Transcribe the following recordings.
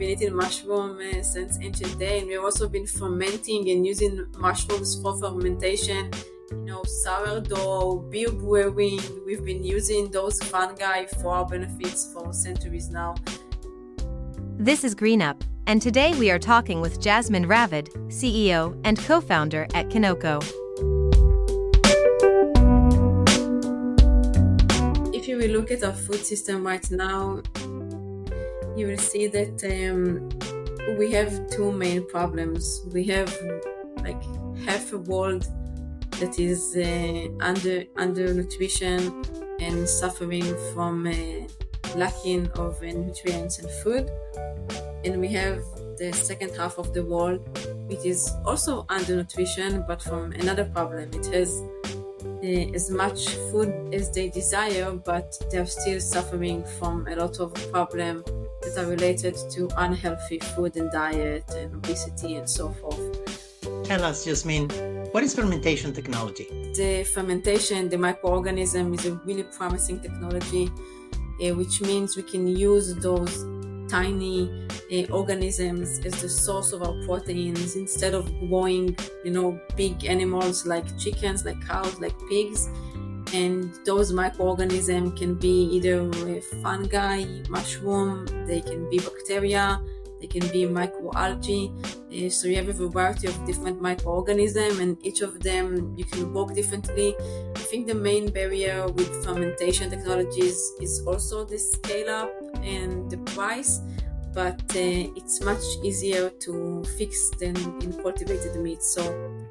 been eating mushroom uh, since ancient day, and we've also been fermenting and using mushrooms for fermentation. You know, sourdough, beer brewing. We've been using those fungi for our benefits for centuries now. This is Green Up, and today we are talking with Jasmin Ravid, CEO and co founder at Kinoko. If you will look at our food system right now, you will see that um, we have two main problems. We have like half a world that is uh, under under nutrition and suffering from uh, lacking of uh, nutrients and food, and we have the second half of the world, which is also under nutrition, but from another problem. It has uh, as much food as they desire, but they're still suffering from a lot of problem that are related to unhealthy food and diet and obesity and so forth. Tell us, Jasmin, what is fermentation technology? The fermentation, the microorganism, is a really promising technology, uh, which means we can use those tiny uh, organisms as the source of our proteins instead of growing, you know, big animals like chickens, like cows, like pigs and those microorganisms can be either fungi, mushroom, they can be bacteria, they can be microalgae. Uh, so you have a variety of different microorganisms, and each of them you can work differently. I think the main barrier with fermentation technologies is also the scale up and the price but uh, it's much easier to fix than in cultivated meat. So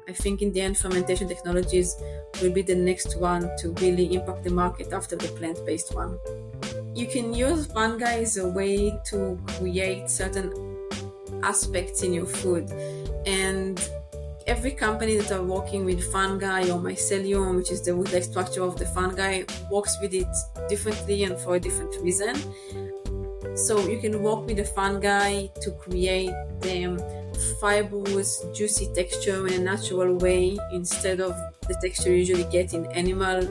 I think in the end, fermentation technologies will be the next one to really impact the market after the plant-based one. You can use fungi as a way to create certain aspects in your food, and every company that are working with fungi or mycelium, which is the wood-like structure of the fungi, works with it differently and for a different reason. So you can work with the fungi to create the fibrous, juicy texture in a natural way instead of the texture you usually get in animal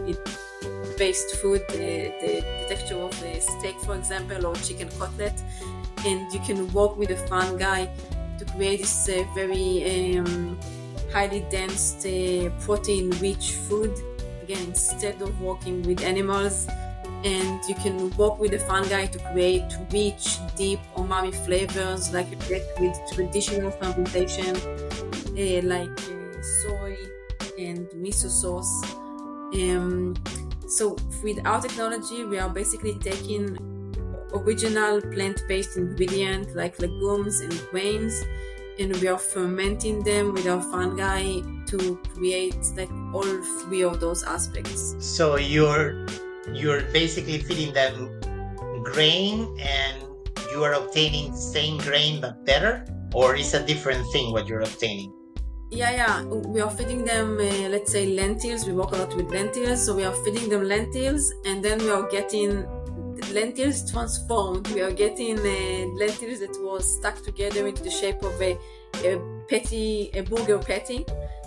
based food, the, the, texture of the steak, for example, or chicken cutlet. And you can work with the fungi to create this uh, very um, highly dense, uh, protein rich food. Again, instead of working with animals and you can work with the fungi to create rich, deep umami flavors like you get with traditional fermentation, uh, like uh, soy and miso sauce. Um, so with our technology, we are basically taking original plant-based ingredients like legumes and grains, and we are fermenting them with our fungi to create like all three of those aspects. So you're you're basically feeding them grain and you are obtaining the same grain but better or is a different thing what you're obtaining? Yeah yeah. We are feeding them uh, let's say lentils. We work a lot with lentils. So we are feeding them lentils and then we are getting lentils transformed. We are getting uh, lentils that was stuck together into the shape of a, a patty a burger patty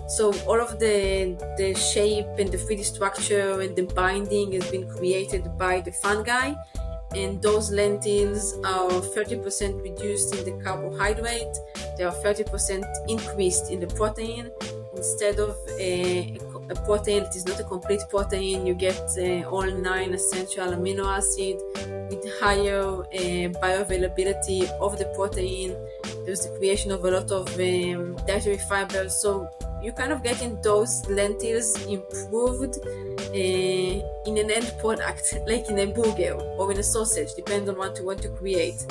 so all of the the shape and the 3D structure and the binding has been created by the fungi, and those lentils are 30% reduced in the carbohydrate. They are 30% increased in the protein. Instead of a, a protein that is not a complete protein, you get uh, all nine essential amino acids with higher uh, bioavailability of the protein. There's the creation of a lot of um, dietary fibers. So you kind of getting those lentils improved uh, in an end product, like in a burger or in a sausage, depending on what you want to create.